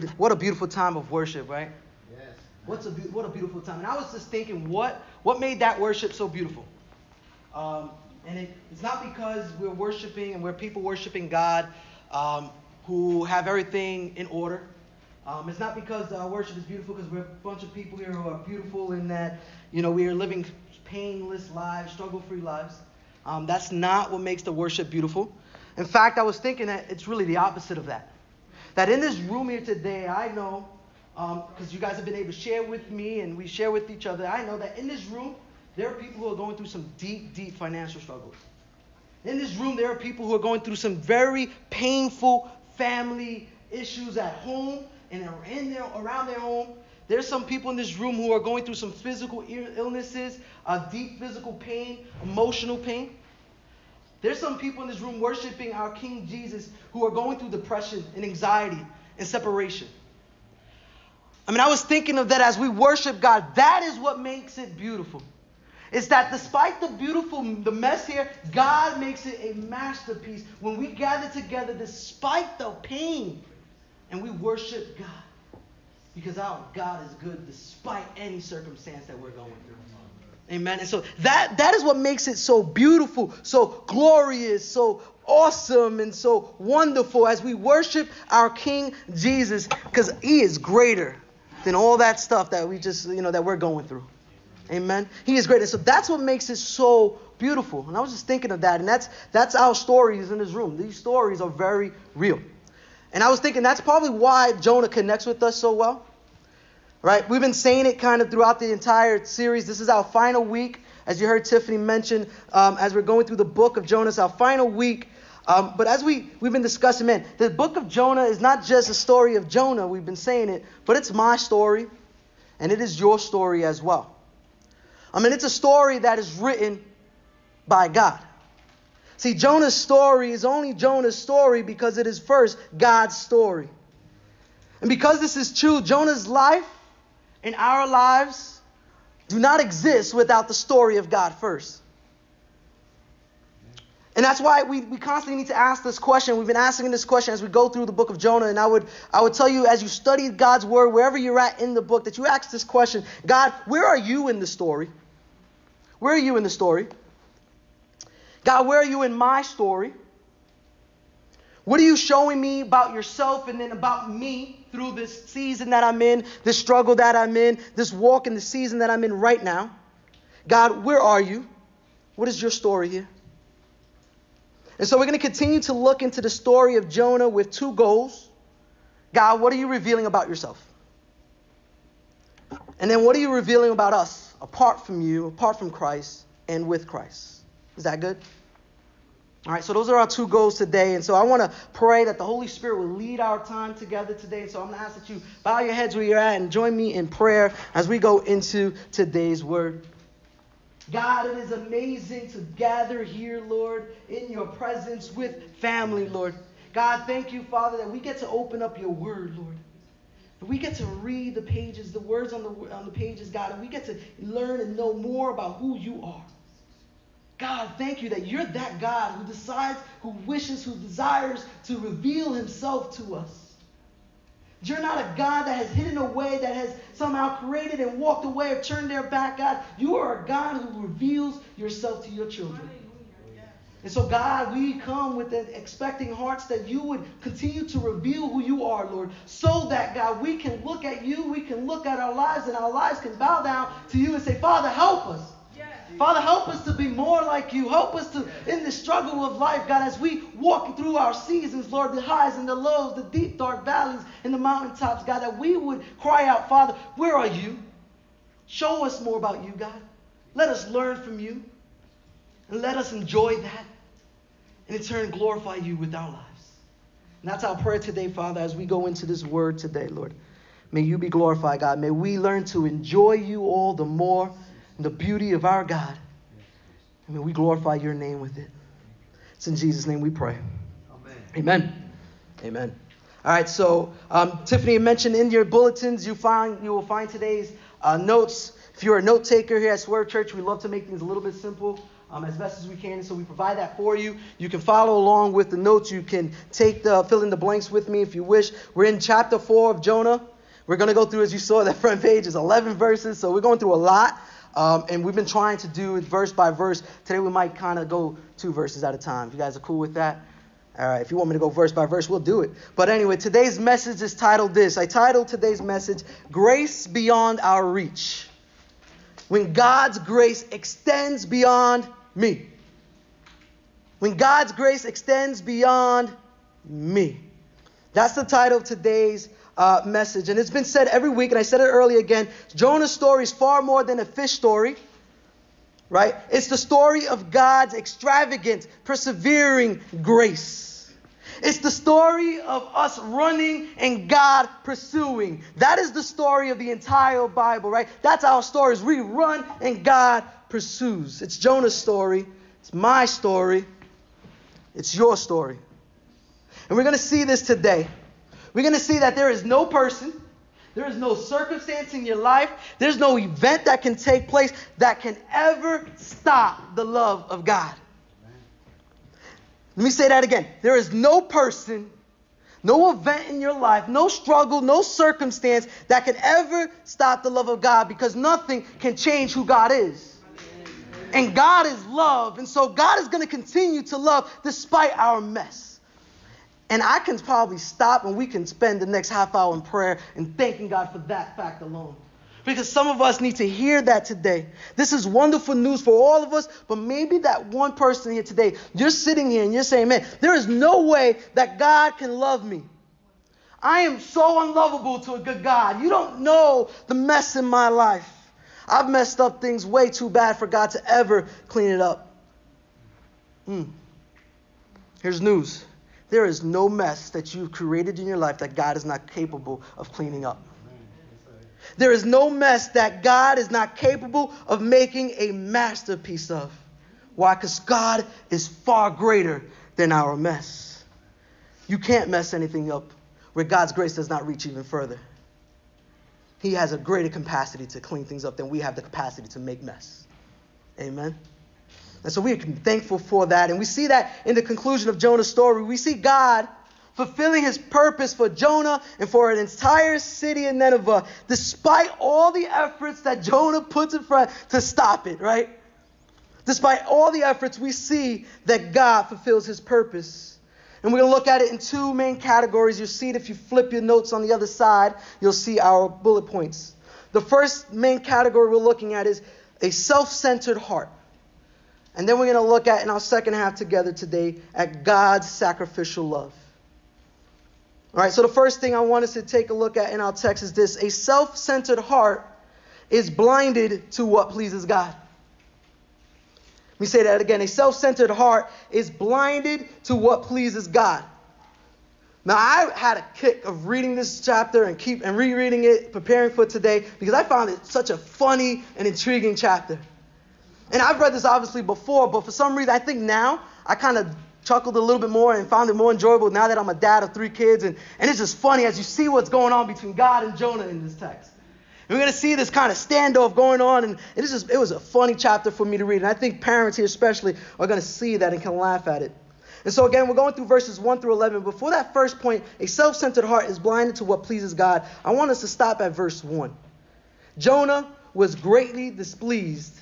good. What a beautiful time of worship, right? Yes. What's a what a beautiful time. And I was just thinking, what what made that worship so beautiful? Um, and it, it's not because we're worshiping and we're people worshiping God um, who have everything in order. Um, it's not because our worship is beautiful because we're a bunch of people here who are beautiful in that, you know, we are living painless lives, struggle-free lives. Um, that's not what makes the worship beautiful. In fact, I was thinking that it's really the opposite of that. That in this room here today, I know, because um, you guys have been able to share with me and we share with each other, I know that in this room, there are people who are going through some deep, deep financial struggles. In this room, there are people who are going through some very painful family issues at home and in their, around their home. There's some people in this room who are going through some physical illnesses, uh, deep physical pain, emotional pain. There's some people in this room worshiping our King Jesus who are going through depression and anxiety and separation. I mean, I was thinking of that as we worship God. That is what makes it beautiful. It's that despite the beautiful, the mess here, God makes it a masterpiece when we gather together despite the pain and we worship God. Because our God is good despite any circumstance that we're going through. Amen. And so that, that is what makes it so beautiful, so glorious, so awesome, and so wonderful as we worship our King Jesus, because he is greater than all that stuff that we just, you know, that we're going through. Amen. He is greater. So that's what makes it so beautiful. And I was just thinking of that. And that's that's our stories in this room. These stories are very real. And I was thinking that's probably why Jonah connects with us so well. Right? We've been saying it kind of throughout the entire series. This is our final week, as you heard Tiffany mention, um, as we're going through the book of Jonah. Our final week. Um, but as we, we've been discussing, man, the book of Jonah is not just a story of Jonah, we've been saying it, but it's my story, and it is your story as well. I mean, it's a story that is written by God. See, Jonah's story is only Jonah's story because it is first God's story. And because this is true, Jonah's life and our lives do not exist without the story of God first. And that's why we, we constantly need to ask this question. We've been asking this question as we go through the book of Jonah. And I would, I would tell you, as you study God's word, wherever you're at in the book, that you ask this question God, where are you in the story? Where are you in the story? God, where are you in my story? What are you showing me about yourself and then about me through this season that I'm in, this struggle that I'm in, this walk in the season that I'm in right now? God, where are you? What is your story here? And so we're going to continue to look into the story of Jonah with two goals. God, what are you revealing about yourself? And then what are you revealing about us apart from you, apart from Christ, and with Christ? Is that good? All right, so those are our two goals today. And so I want to pray that the Holy Spirit will lead our time together today. And so I'm going to ask that you bow your heads where you're at and join me in prayer as we go into today's word. God, it is amazing to gather here, Lord, in your presence with family, Lord. God, thank you, Father, that we get to open up your word, Lord. We get to read the pages, the words on the, on the pages, God, and we get to learn and know more about who you are. God, thank you that you're that God who decides, who wishes, who desires to reveal himself to us. You're not a God that has hidden away, that has somehow created and walked away or turned their back, God. You are a God who reveals yourself to your children. And so, God, we come with expecting hearts that you would continue to reveal who you are, Lord, so that, God, we can look at you, we can look at our lives, and our lives can bow down to you and say, Father, help us. Father, help us to be more like you. Help us to, in the struggle of life, God, as we walk through our seasons, Lord, the highs and the lows, the deep, dark valleys and the mountaintops, God, that we would cry out, Father, where are you? Show us more about you, God. Let us learn from you. And let us enjoy that. And in turn, glorify you with our lives. And that's our prayer today, Father, as we go into this word today, Lord. May you be glorified, God. May we learn to enjoy you all the more the beauty of our God. I mean, we glorify your name with it. It's in Jesus' name we pray. Amen. Amen. Amen. All right, so um, Tiffany mentioned in your bulletins, you find you will find today's uh, notes. If you're a note taker here at Swerve Church, we love to make things a little bit simple. um, as best as we can. So we provide that for you. You can follow along with the notes. You can take the fill in the blanks with me if you wish. We're in chapter four of Jonah. We're going to go through, as you saw, that front page is 11 verses. So we're going through a lot. Um, and we've been trying to do it verse by verse. Today we might kind of go two verses at a time. If you guys are cool with that. All right, if you want me to go verse by verse, we'll do it. But anyway, today's message is titled this. I titled today's message, Grace Beyond Our Reach. When God's grace extends beyond me. When God's grace extends beyond me. That's the title of today's uh, message. And it's been said every week, and I said it earlier again Jonah's story is far more than a fish story right? It's the story of God's extravagant, persevering grace. It's the story of us running and God pursuing. That is the story of the entire Bible, right? That's our stories. We run and God pursues. It's Jonah's story. It's my story. It's your story. And we're going to see this today. We're going to see that there is no person, there is no circumstance in your life, there's no event that can take place that can ever stop the love of God. Let me say that again. There is no person, no event in your life, no struggle, no circumstance that can ever stop the love of God because nothing can change who God is. And God is love. And so God is going to continue to love despite our mess. And I can probably stop and we can spend the next half hour in prayer and thanking God for that fact alone. Because some of us need to hear that today. This is wonderful news for all of us, but maybe that one person here today, you're sitting here and you're saying, man, there is no way that God can love me. I am so unlovable to a good God. You don't know the mess in my life. I've messed up things way too bad for God to ever clean it up. Mm. Here's news there is no mess that you've created in your life that God is not capable of cleaning up. There is no mess that God is not capable of making a masterpiece of. Why? Because God is far greater than our mess. You can't mess anything up where God's grace does not reach even further. He has a greater capacity to clean things up than we have the capacity to make mess. Amen. And so we are thankful for that. And we see that in the conclusion of Jonah's story. We see God fulfilling his purpose for Jonah and for an entire city in Nineveh, despite all the efforts that Jonah puts in front to stop it, right? Despite all the efforts, we see that God fulfills his purpose. And we're going to look at it in two main categories. You'll see it if you flip your notes on the other side, you'll see our bullet points. The first main category we're looking at is a self centered heart. And then we're going to look at, in our second half together today, at God's sacrificial love. All right, so the first thing I want us to take a look at in our text is this a self centered heart is blinded to what pleases God. Let me say that again. A self centered heart is blinded to what pleases God. Now, I had a kick of reading this chapter and keep and rereading it, preparing for today, because I found it such a funny and intriguing chapter. And I've read this obviously before, but for some reason, I think now I kind of chuckled a little bit more and found it more enjoyable now that I'm a dad of three kids. And, and it's just funny as you see what's going on between God and Jonah in this text. And we're going to see this kind of standoff going on. And it, is just, it was a funny chapter for me to read. And I think parents here, especially, are going to see that and can laugh at it. And so, again, we're going through verses 1 through 11. Before that first point, a self centered heart is blinded to what pleases God. I want us to stop at verse 1. Jonah was greatly displeased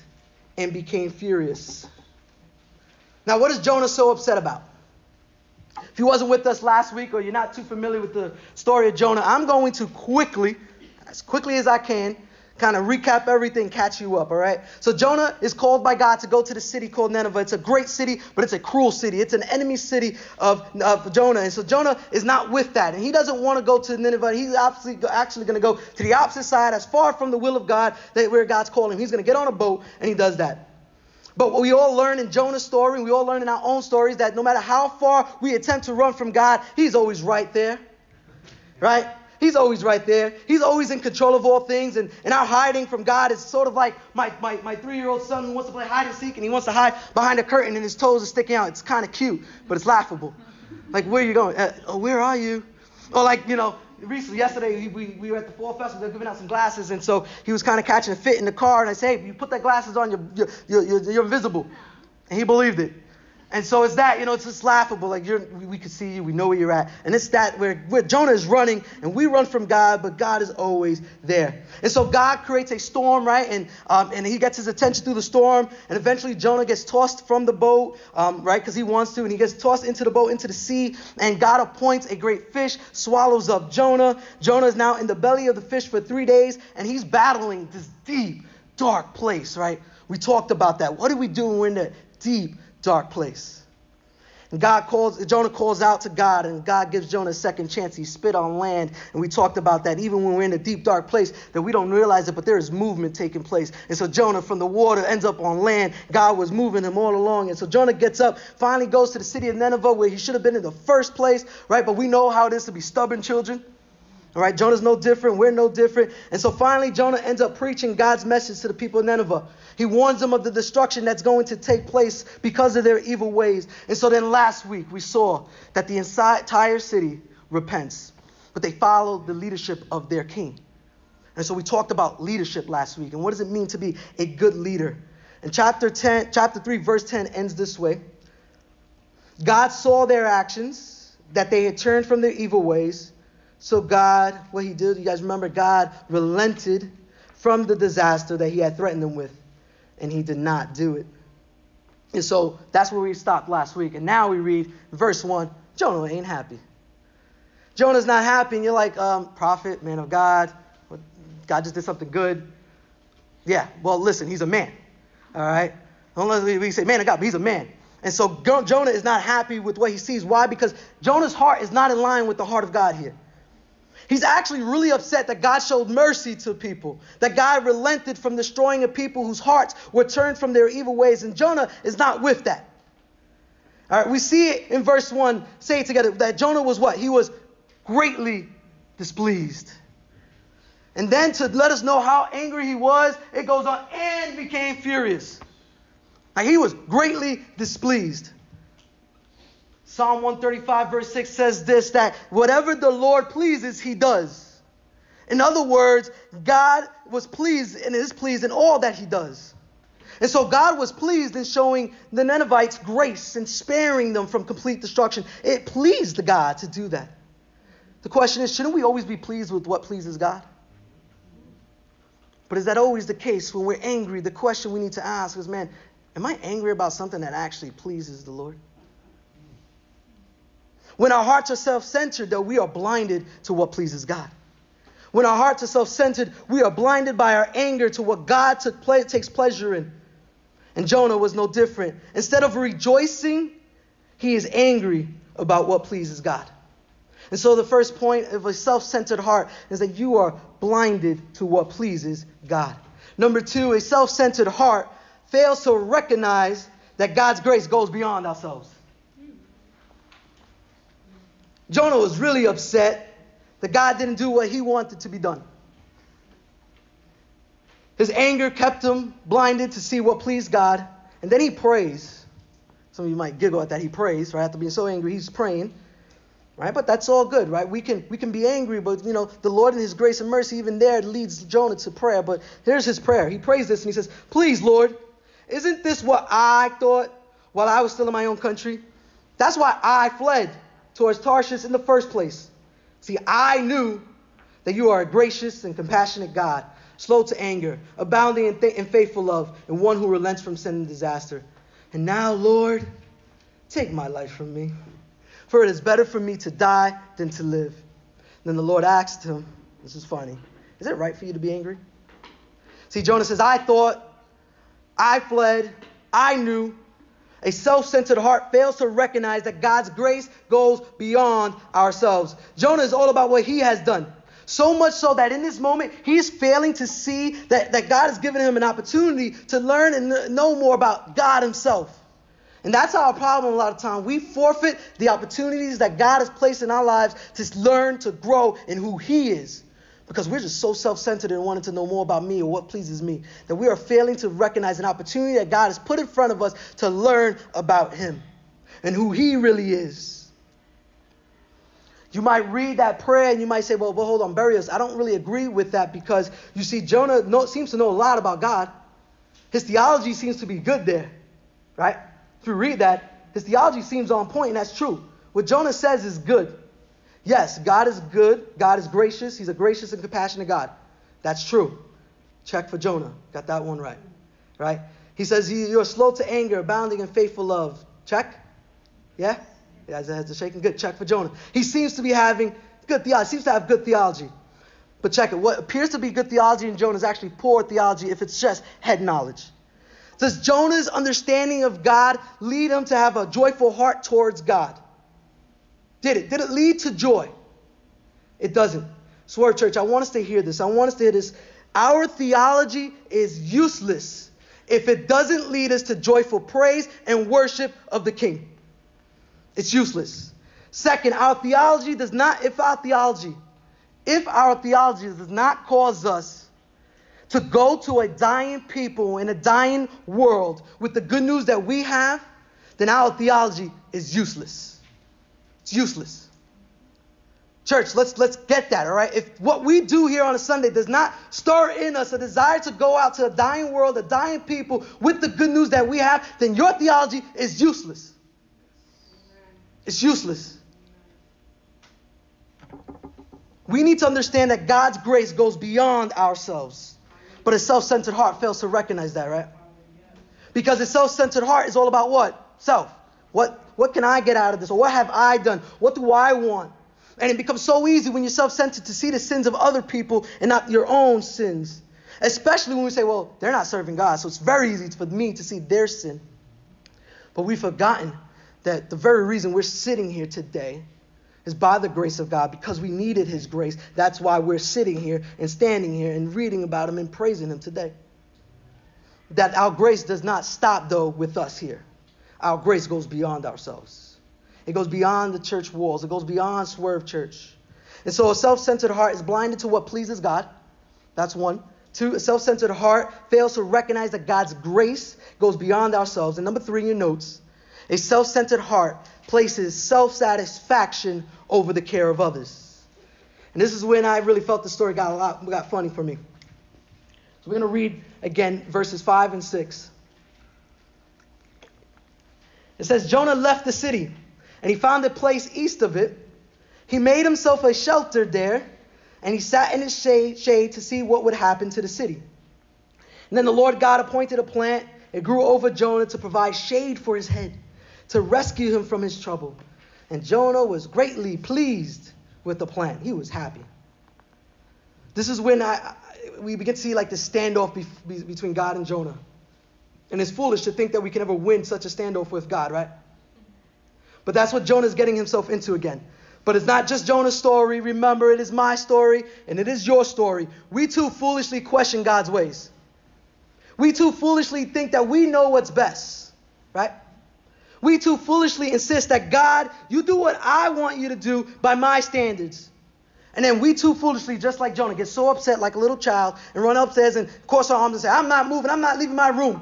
and became furious. Now, what is Jonah so upset about? If you wasn't with us last week or you're not too familiar with the story of Jonah, I'm going to quickly, as quickly as I can, kind of recap everything, catch you up, all right? So Jonah is called by God to go to the city called Nineveh. It's a great city, but it's a cruel city. It's an enemy city of, of Jonah. And so Jonah is not with that. And he doesn't want to go to Nineveh. He's actually, actually going to go to the opposite side, as far from the will of God, that where God's calling him. He's going to get on a boat, and he does that. But what we all learn in Jonah's story, we all learn in our own stories, that no matter how far we attempt to run from God, He's always right there. Right? He's always right there. He's always in control of all things. And, and our hiding from God is sort of like my, my, my three year old son who wants to play hide and seek and he wants to hide behind a curtain and his toes are sticking out. It's kind of cute, but it's laughable. Like, where are you going? Uh, oh, where are you? Or like, you know, recently, yesterday, we, we were at the fall festival. They're giving out some glasses, and so he was kind of catching a fit in the car. And I said, "Hey, you put that glasses on, you're you're, you're, you're invisible." And he believed it. And so it's that, you know, it's just laughable. Like you're, we, can see you, we know where you're at. And it's that where, where Jonah is running and we run from God, but God is always there. And so God creates a storm, right? And, um, and he gets his attention through the storm. And eventually Jonah gets tossed from the boat, um, right? Because he wants to. And he gets tossed into the boat, into the sea. And God appoints a great fish, swallows up Jonah. Jonah is now in the belly of the fish for three days. And he's battling this deep, dark place, right? We talked about that. What do we do when that deep, dark place. And God calls, Jonah calls out to God, and God gives Jonah a second chance. He spit on land, and we talked about that. Even when we're in a deep, dark place, that we don't realize it, but there is movement taking place. And so Jonah, from the water, ends up on land. God was moving him all along, and so Jonah gets up, finally goes to the city of Nineveh, where he should have been in the first place, right? But we know how it is to be stubborn children. All right, Jonah's no different. We're no different. And so finally, Jonah ends up preaching God's message to the people of Nineveh. He warns them of the destruction that's going to take place because of their evil ways. And so then last week, we saw that the entire city repents, but they follow the leadership of their king. And so we talked about leadership last week and what does it mean to be a good leader. And chapter 10, chapter 3, verse 10 ends this way. God saw their actions, that they had turned from their evil ways. So God, what he did, you guys remember, God relented from the disaster that he had threatened them with, and he did not do it. And so that's where we stopped last week. And now we read verse 1 Jonah ain't happy. Jonah's not happy, and you're like, um, prophet, man of God, God just did something good. Yeah, well, listen, he's a man. All right? Unless we say man of God, but he's a man. And so Jonah is not happy with what he sees. Why? Because Jonah's heart is not in line with the heart of God here. He's actually really upset that God showed mercy to people, that God relented from destroying a people whose hearts were turned from their evil ways. And Jonah is not with that. All right, we see it in verse 1, say it together, that Jonah was what? He was greatly displeased. And then to let us know how angry he was, it goes on, and became furious. Like he was greatly displeased. Psalm 135, verse 6 says this that whatever the Lord pleases, he does. In other words, God was pleased and is pleased in all that he does. And so God was pleased in showing the Ninevites grace and sparing them from complete destruction. It pleased the God to do that. The question is shouldn't we always be pleased with what pleases God? But is that always the case when we're angry? The question we need to ask is man, am I angry about something that actually pleases the Lord? When our hearts are self centered, though, we are blinded to what pleases God. When our hearts are self centered, we are blinded by our anger to what God play, takes pleasure in. And Jonah was no different. Instead of rejoicing, he is angry about what pleases God. And so, the first point of a self centered heart is that you are blinded to what pleases God. Number two, a self centered heart fails to recognize that God's grace goes beyond ourselves. Jonah was really upset that God didn't do what he wanted to be done. His anger kept him blinded to see what pleased God. And then he prays. Some of you might giggle at that. He prays, right? After being so angry, he's praying. Right? But that's all good, right? We can we can be angry, but you know, the Lord in his grace and mercy, even there, leads Jonah to prayer. But here's his prayer. He prays this and he says, Please, Lord, isn't this what I thought while I was still in my own country? That's why I fled towards Tarshish in the first place. See, I knew that you are a gracious and compassionate God, slow to anger, abounding in, th- in faithful love, and one who relents from sin and disaster. And now, Lord, take my life from me, for it is better for me to die than to live. Then the Lord asked him, This is funny, is it right for you to be angry? See, Jonah says, I thought, I fled, I knew, a self centered heart fails to recognize that God's grace goes beyond ourselves. Jonah is all about what he has done. So much so that in this moment, he's failing to see that, that God has given him an opportunity to learn and know more about God himself. And that's our problem a lot of time. We forfeit the opportunities that God has placed in our lives to learn to grow in who he is because we're just so self centered and wanting to know more about me or what pleases me that we are failing to recognize an opportunity that God has put in front of us to learn about Him and who He really is. You might read that prayer and you might say, well, well hold on, Berrios, I don't really agree with that because you see, Jonah know, seems to know a lot about God. His theology seems to be good there, right? If you read that, his theology seems on point, and that's true. What Jonah says is good. Yes, God is good. God is gracious. He's a gracious and compassionate God. That's true. Check for Jonah. Got that one right. Right? He says, You're slow to anger, abounding in faithful love. Check? Yeah? Yeah, his heads shaking. Good. Check for Jonah. He seems to be having good theology. Seems to have good theology. But check it. What appears to be good theology in Jonah is actually poor theology if it's just head knowledge. Does Jonah's understanding of God lead him to have a joyful heart towards God? Did it? Did it lead to joy? It doesn't. Swerve Church, I want us to hear this. I want us to hear this. Our theology is useless if it doesn't lead us to joyful praise and worship of the King. It's useless. Second, our theology does not, if our theology, if our theology does not cause us to go to a dying people in a dying world with the good news that we have, then our theology is useless. It's useless. Church, let's let's get that, all right? If what we do here on a Sunday does not stir in us a desire to go out to a dying world, a dying people with the good news that we have, then your theology is useless. It's useless. We need to understand that God's grace goes beyond ourselves. But a self-centered heart fails to recognize that, right? Because a self-centered heart is all about what? Self. What what can I get out of this? Or what have I done? What do I want? And it becomes so easy when you're self centered to see the sins of other people and not your own sins. Especially when we say, well, they're not serving God, so it's very easy for me to see their sin. But we've forgotten that the very reason we're sitting here today is by the grace of God because we needed His grace. That's why we're sitting here and standing here and reading about Him and praising Him today. That our grace does not stop, though, with us here our grace goes beyond ourselves. It goes beyond the church walls. It goes beyond Swerve Church. And so a self centered heart is blinded to what pleases God. That's one. Two, a self centered heart fails to recognize that God's grace goes beyond ourselves. And number three in your notes, a self centered heart places self satisfaction over the care of others. And this is when I really felt the story got a lot got funny for me. So we're going to read again verses 5 and 6. It says Jonah left the city and he found a place east of it. He made himself a shelter there and he sat in its shade, shade to see what would happen to the city. And then the Lord God appointed a plant. It grew over Jonah to provide shade for his head, to rescue him from his trouble. And Jonah was greatly pleased with the plant. He was happy. This is when I, we begin to see like the standoff be, between God and Jonah. And it's foolish to think that we can ever win such a standoff with God, right? But that's what Jonah's getting himself into again. But it's not just Jonah's story. Remember, it is my story and it is your story. We too foolishly question God's ways. We too foolishly think that we know what's best, right? We too foolishly insist that God, you do what I want you to do by my standards. And then we too foolishly, just like Jonah, get so upset like a little child and run upstairs and cross our arms and say, I'm not moving, I'm not leaving my room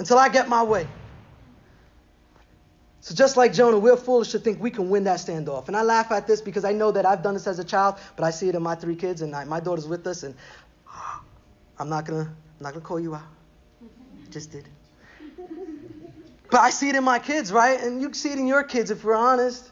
until I get my way. So just like Jonah, we're foolish to think we can win that standoff. And I laugh at this because I know that I've done this as a child, but I see it in my three kids, and I, my daughter's with us, and ah, I'm not gonna, I'm not gonna call you out. Just did. But I see it in my kids, right? And you see it in your kids if we're honest.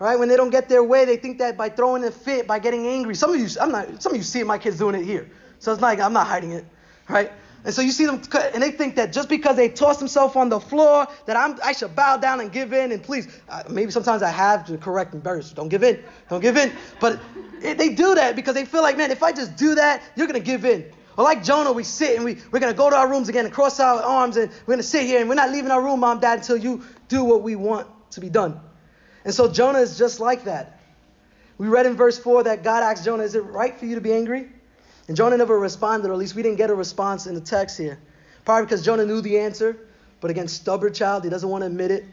Right? When they don't get their way, they think that by throwing a fit, by getting angry. Some of you, I'm not. Some of you see my kids doing it here, so it's like I'm not hiding it, right? And so you see them, and they think that just because they toss themselves on the floor, that I'm, I should bow down and give in. And please, uh, maybe sometimes I have to correct embarrass. Don't give in. Don't give in. But it, they do that because they feel like, man, if I just do that, you're going to give in. Or like Jonah, we sit and we, we're going to go to our rooms again and cross our arms and we're going to sit here and we're not leaving our room, mom, dad, until you do what we want to be done. And so Jonah is just like that. We read in verse 4 that God asked Jonah, Is it right for you to be angry? And Jonah never responded, or at least we didn't get a response in the text here. Probably because Jonah knew the answer, but again, stubborn child, he doesn't want to admit it.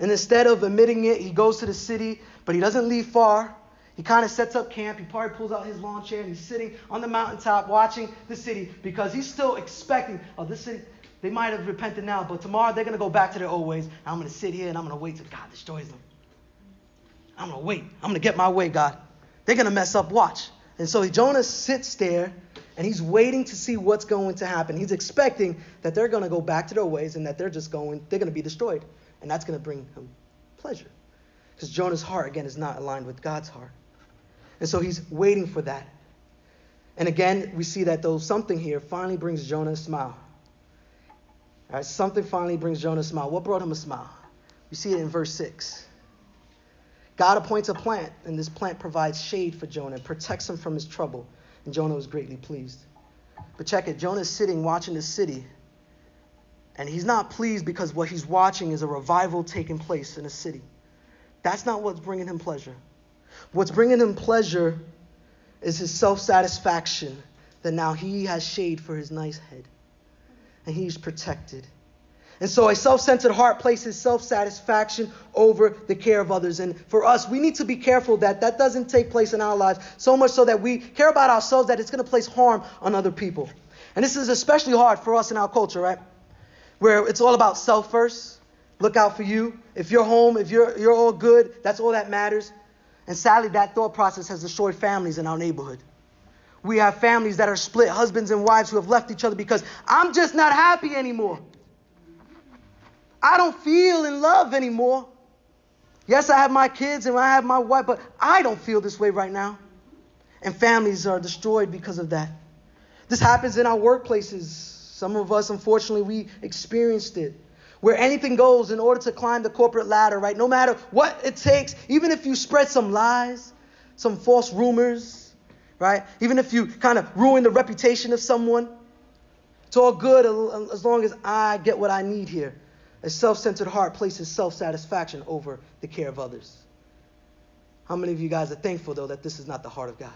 And instead of admitting it, he goes to the city, but he doesn't leave far. He kind of sets up camp. He probably pulls out his lawn chair and he's sitting on the mountaintop watching the city because he's still expecting, oh, this city, they might have repented now, but tomorrow they're going to go back to their old ways. I'm going to sit here and I'm going to wait till God destroys them. I'm going to wait. I'm going to get my way, God. They're going to mess up. Watch. And so Jonah sits there And he's waiting to see what's going to happen. He's expecting that they're going to go back to their ways and that they're just going, they're going to be destroyed. And that's going to bring him pleasure. Because Jonah's heart, again, is not aligned with God's heart. And so he's waiting for that. And again, we see that though something here finally brings Jonah a smile. All right, something finally brings Jonah a smile. What brought him a smile? We see it in verse 6. God appoints a plant, and this plant provides shade for Jonah and protects him from his trouble. And Jonah was greatly pleased. But check it Jonah is sitting watching the city, and he's not pleased because what he's watching is a revival taking place in a city. That's not what's bringing him pleasure. What's bringing him pleasure is his self satisfaction that now he has shade for his nice head and he's protected. And so a self centered heart places self satisfaction over the care of others. And for us, we need to be careful that that doesn't take place in our lives so much so that we care about ourselves that it's going to place harm on other people. And this is especially hard for us in our culture, right? Where it's all about self first. Look out for you. If you're home, if you're, you're all good, that's all that matters. And sadly, that thought process has destroyed families in our neighborhood. We have families that are split, husbands and wives who have left each other because I'm just not happy anymore. I don't feel in love anymore. Yes, I have my kids and I have my wife, but I don't feel this way right now. And families are destroyed because of that. This happens in our workplaces. Some of us, unfortunately, we experienced it where anything goes in order to climb the corporate ladder, right? No matter what it takes, even if you spread some lies, some false rumors, right? Even if you kind of ruin the reputation of someone, it's all good as long as I get what I need here. A self centered heart places self satisfaction over the care of others. How many of you guys are thankful, though, that this is not the heart of God?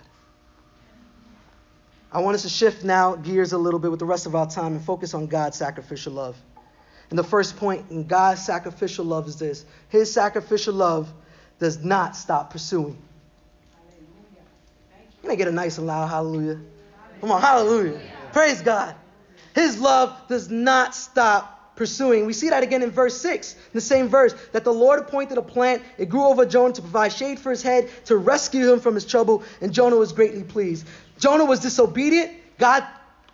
I want us to shift now gears a little bit with the rest of our time and focus on God's sacrificial love. And the first point in God's sacrificial love is this His sacrificial love does not stop pursuing. Can I get a nice and loud hallelujah? Come on, hallelujah. Praise God. His love does not stop pursuing. We see that again in verse 6, in the same verse, that the Lord appointed a plant. It grew over Jonah to provide shade for his head, to rescue him from his trouble, and Jonah was greatly pleased. Jonah was disobedient. God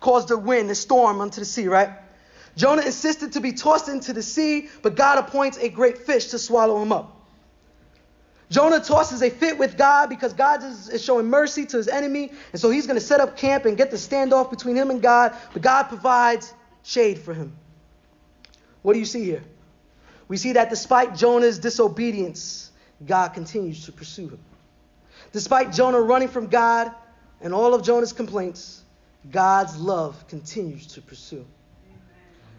caused a wind, a storm unto the sea, right? Jonah insisted to be tossed into the sea, but God appoints a great fish to swallow him up. Jonah tosses a fit with God because God is showing mercy to his enemy, and so he's going to set up camp and get the standoff between him and God, but God provides shade for him. What do you see here? We see that despite Jonah's disobedience, God continues to pursue him. Despite Jonah running from God and all of Jonah's complaints, God's love continues to pursue.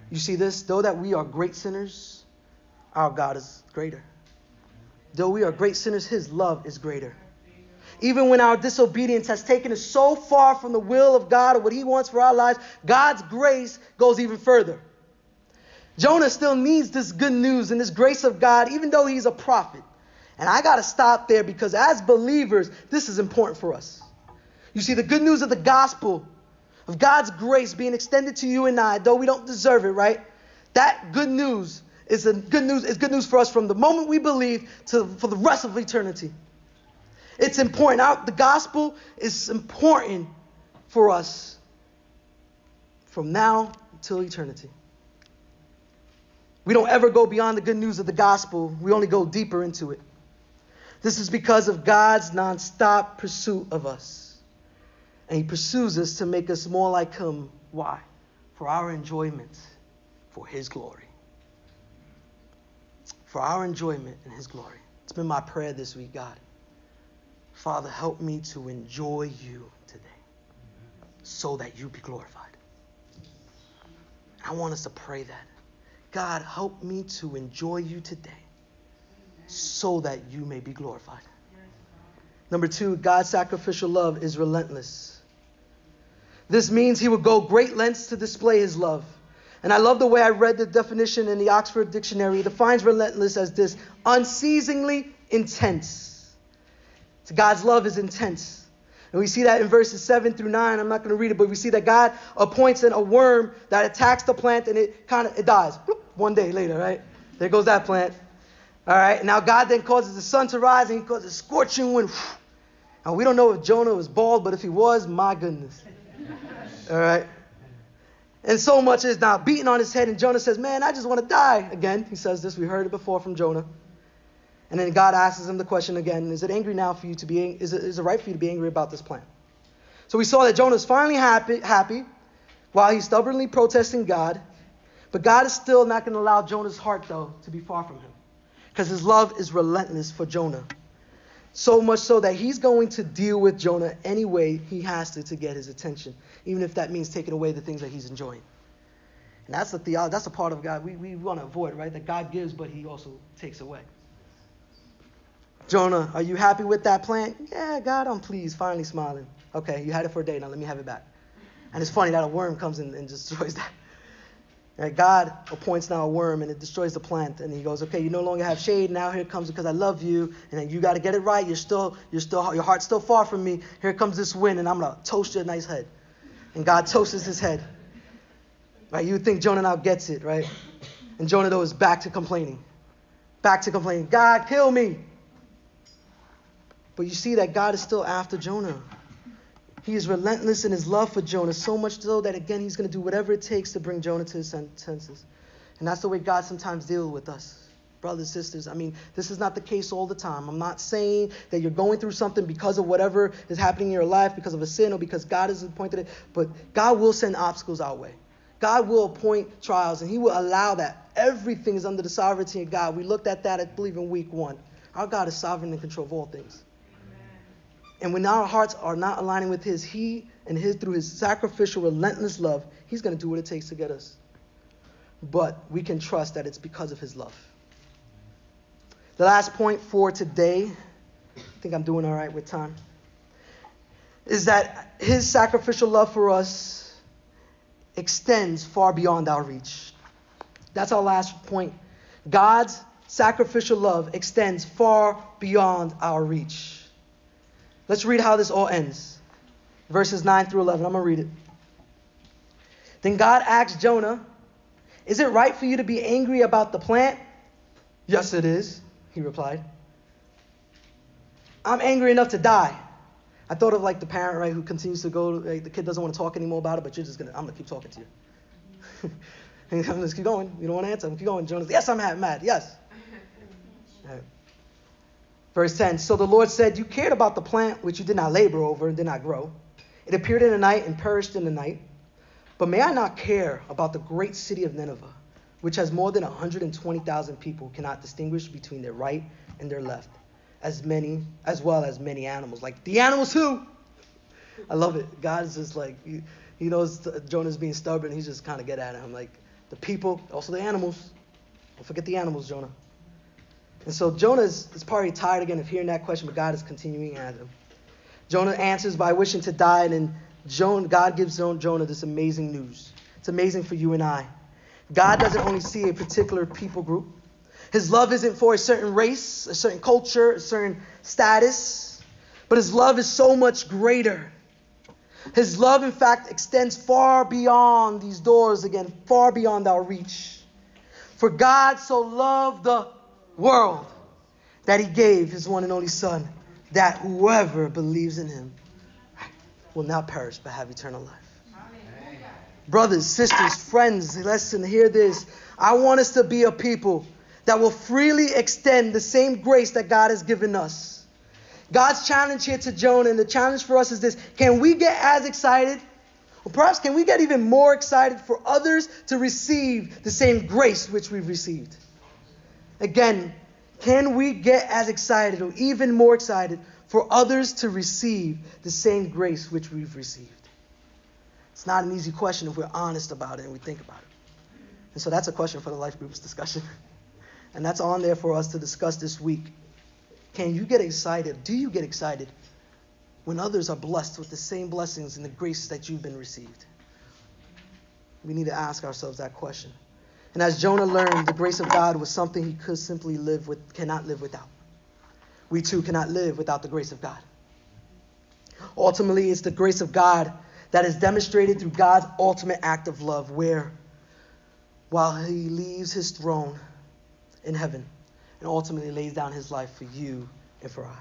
You see this? Though that we are great sinners, our God is greater. Though we are great sinners, his love is greater. Even when our disobedience has taken us so far from the will of God or what he wants for our lives, God's grace goes even further. Jonah still needs this good news and this grace of God, even though he's a prophet. And I got to stop there because as believers, this is important for us. You see, the good news of the gospel of God's grace being extended to you and I, though we don't deserve it, right? That good news is a good news is good news for us from the moment we believe to for the rest of eternity. It's important. Our, the gospel is important for us from now till eternity. We don't ever go beyond the good news of the gospel. We only go deeper into it. This is because of God's nonstop pursuit of us. And he pursues us to make us more like him. Why? For our enjoyment, for his glory. For our enjoyment and his glory. It's been my prayer this week, God. Father, help me to enjoy you today so that you be glorified. I want us to pray that. God, help me to enjoy you today so that you may be glorified. Number two, God's sacrificial love is relentless. This means he would go great lengths to display his love. And I love the way I read the definition in the Oxford Dictionary. It defines relentless as this unceasingly intense. So God's love is intense. And we see that in verses 7 through 9. I'm not going to read it, but we see that God appoints a worm that attacks the plant and it kind of it dies. One day later, right? There goes that plant. All right. Now God then causes the sun to rise and he causes scorching wind. And we don't know if Jonah was bald, but if he was, my goodness. All right. And so much is now beating on his head, and Jonah says, Man, I just want to die. Again, he says this. We heard it before from Jonah. And then God asks him the question again Is it angry now for you to be, is it, is it right for you to be angry about this plan? So we saw that Jonah is finally happy, happy while he's stubbornly protesting God. But God is still not going to allow Jonah's heart, though, to be far from him. Because his love is relentless for Jonah. So much so that he's going to deal with Jonah any way he has to to get his attention, even if that means taking away the things that he's enjoying. And that's the theology, that's a part of God we, we want to avoid, right? That God gives, but he also takes away. Jonah, are you happy with that plan? Yeah, God, I'm pleased, finally smiling. Okay, you had it for a day, now let me have it back. And it's funny that a worm comes in and destroys that. Right, God appoints now a worm and it destroys the plant. And he goes, okay, you no longer have shade. Now here comes because I love you. And then you got to get it right. You're still, you're still, your heart's still far from me. Here comes this wind and I'm to toast your nice head. And God toasts his head. Right? You think Jonah now gets it, right? And Jonah though is back to complaining. Back to complaining. God, kill me. But you see that God is still after Jonah. He is relentless in his love for Jonah, so much so that, again, he's going to do whatever it takes to bring Jonah to his senses. And that's the way God sometimes deals with us, brothers, sisters. I mean, this is not the case all the time. I'm not saying that you're going through something because of whatever is happening in your life, because of a sin, or because God has appointed it. But God will send obstacles our way. God will appoint trials, and He will allow that. Everything is under the sovereignty of God. We looked at that, I believe, in week one. Our God is sovereign and control of all things. And when our hearts are not aligning with His, He and His through His sacrificial, relentless love, He's going to do what it takes to get us. But we can trust that it's because of His love. The last point for today, I think I'm doing all right with time, is that His sacrificial love for us extends far beyond our reach. That's our last point. God's sacrificial love extends far beyond our reach. Let's read how this all ends. Verses 9 through 11. I'm going to read it. Then God asked Jonah, Is it right for you to be angry about the plant? Yes, it is, he replied. I'm angry enough to die. I thought of like the parent, right, who continues to go, like, the kid doesn't want to talk anymore about it, but you're just going to, I'm going to keep talking to you. and I'm just keep going. You don't want to answer. I'm keep going. Jonah's, yes, I'm mad. Yes. Verse 10 So the Lord said, You cared about the plant which you did not labor over and did not grow. It appeared in the night and perished in the night. But may I not care about the great city of Nineveh, which has more than 120,000 people who cannot distinguish between their right and their left, as many, as well as many animals. Like the animals who? I love it. God is just like, he, he knows Jonah's being stubborn. He's just kind of get at him. Like the people, also the animals. Don't forget the animals, Jonah. And so Jonah is, is probably tired again of hearing that question, but God is continuing at him. Jonah answers by wishing to die, and then Jonah, God gives Jonah this amazing news. It's amazing for you and I. God doesn't only see a particular people group. His love isn't for a certain race, a certain culture, a certain status, but his love is so much greater. His love, in fact, extends far beyond these doors again, far beyond our reach. For God so loved the world that he gave his one and only Son, that whoever believes in him will not perish but have eternal life. Amen. Brothers, sisters, friends, listen, hear this. I want us to be a people that will freely extend the same grace that God has given us. God's challenge here to Jonah, and the challenge for us is this can we get as excited? Or perhaps can we get even more excited for others to receive the same grace which we've received? Again, can we get as excited or even more excited for others to receive the same grace which we've received? It's not an easy question if we're honest about it and we think about it. And so that's a question for the life groups discussion. And that's on there for us to discuss this week. Can you get excited? Do you get excited when others are blessed with the same blessings and the grace that you've been received? We need to ask ourselves that question. And as Jonah learned, the grace of God was something he could simply live with, cannot live without. We too cannot live without the grace of God. Ultimately, it's the grace of God that is demonstrated through God's ultimate act of love, where while he leaves his throne in heaven and ultimately lays down his life for you and for I.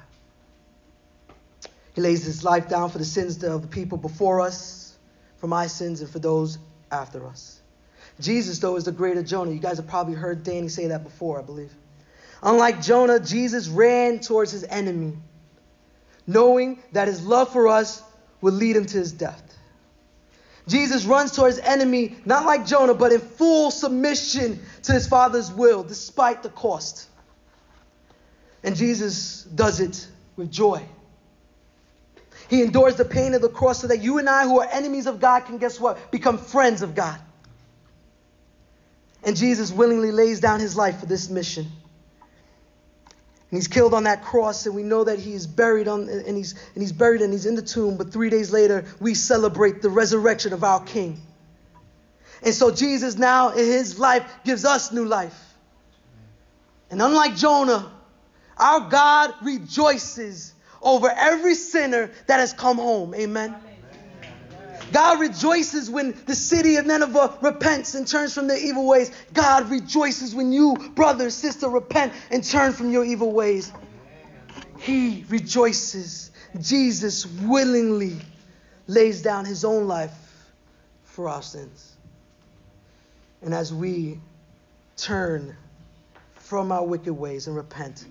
He lays his life down for the sins of the people before us, for my sins and for those after us. Jesus, though, is the greater Jonah. You guys have probably heard Danny say that before, I believe. Unlike Jonah, Jesus ran towards his enemy, knowing that his love for us would lead him to his death. Jesus runs towards his enemy, not like Jonah, but in full submission to his Father's will, despite the cost. And Jesus does it with joy. He endures the pain of the cross so that you and I, who are enemies of God, can guess what? Become friends of God. And Jesus willingly lays down his life for this mission. And he's killed on that cross, and we know that he is buried on, and he's and he's buried and he's in the tomb. But three days later, we celebrate the resurrection of our King. And so Jesus now in his life gives us new life. And unlike Jonah, our God rejoices over every sinner that has come home. Amen. God rejoices when the city of Nineveh repents and turns from their evil ways. God rejoices when you, brother, sister, repent and turn from your evil ways. He rejoices. Jesus willingly lays down his own life for our sins. And as we turn from our wicked ways and repent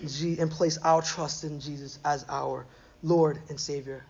and place our trust in Jesus as our Lord and Savior,